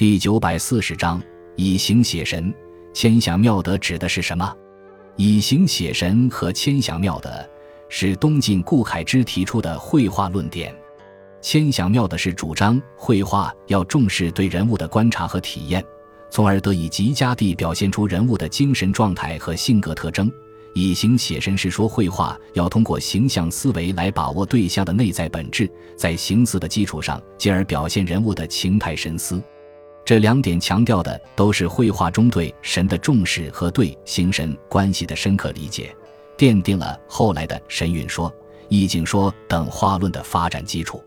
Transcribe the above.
第九百四十章以形写神，千想妙德指的是什么？以形写神和千想妙德是东晋顾恺之提出的绘画论点。千想妙德是主张绘画要重视对人物的观察和体验，从而得以极佳地表现出人物的精神状态和性格特征。以形写神是说绘画要通过形象思维来把握对象的内在本质，在形似的基础上，进而表现人物的情态神思。这两点强调的都是绘画中对神的重视和对形神关系的深刻理解，奠定了后来的神韵说、意境说等画论的发展基础。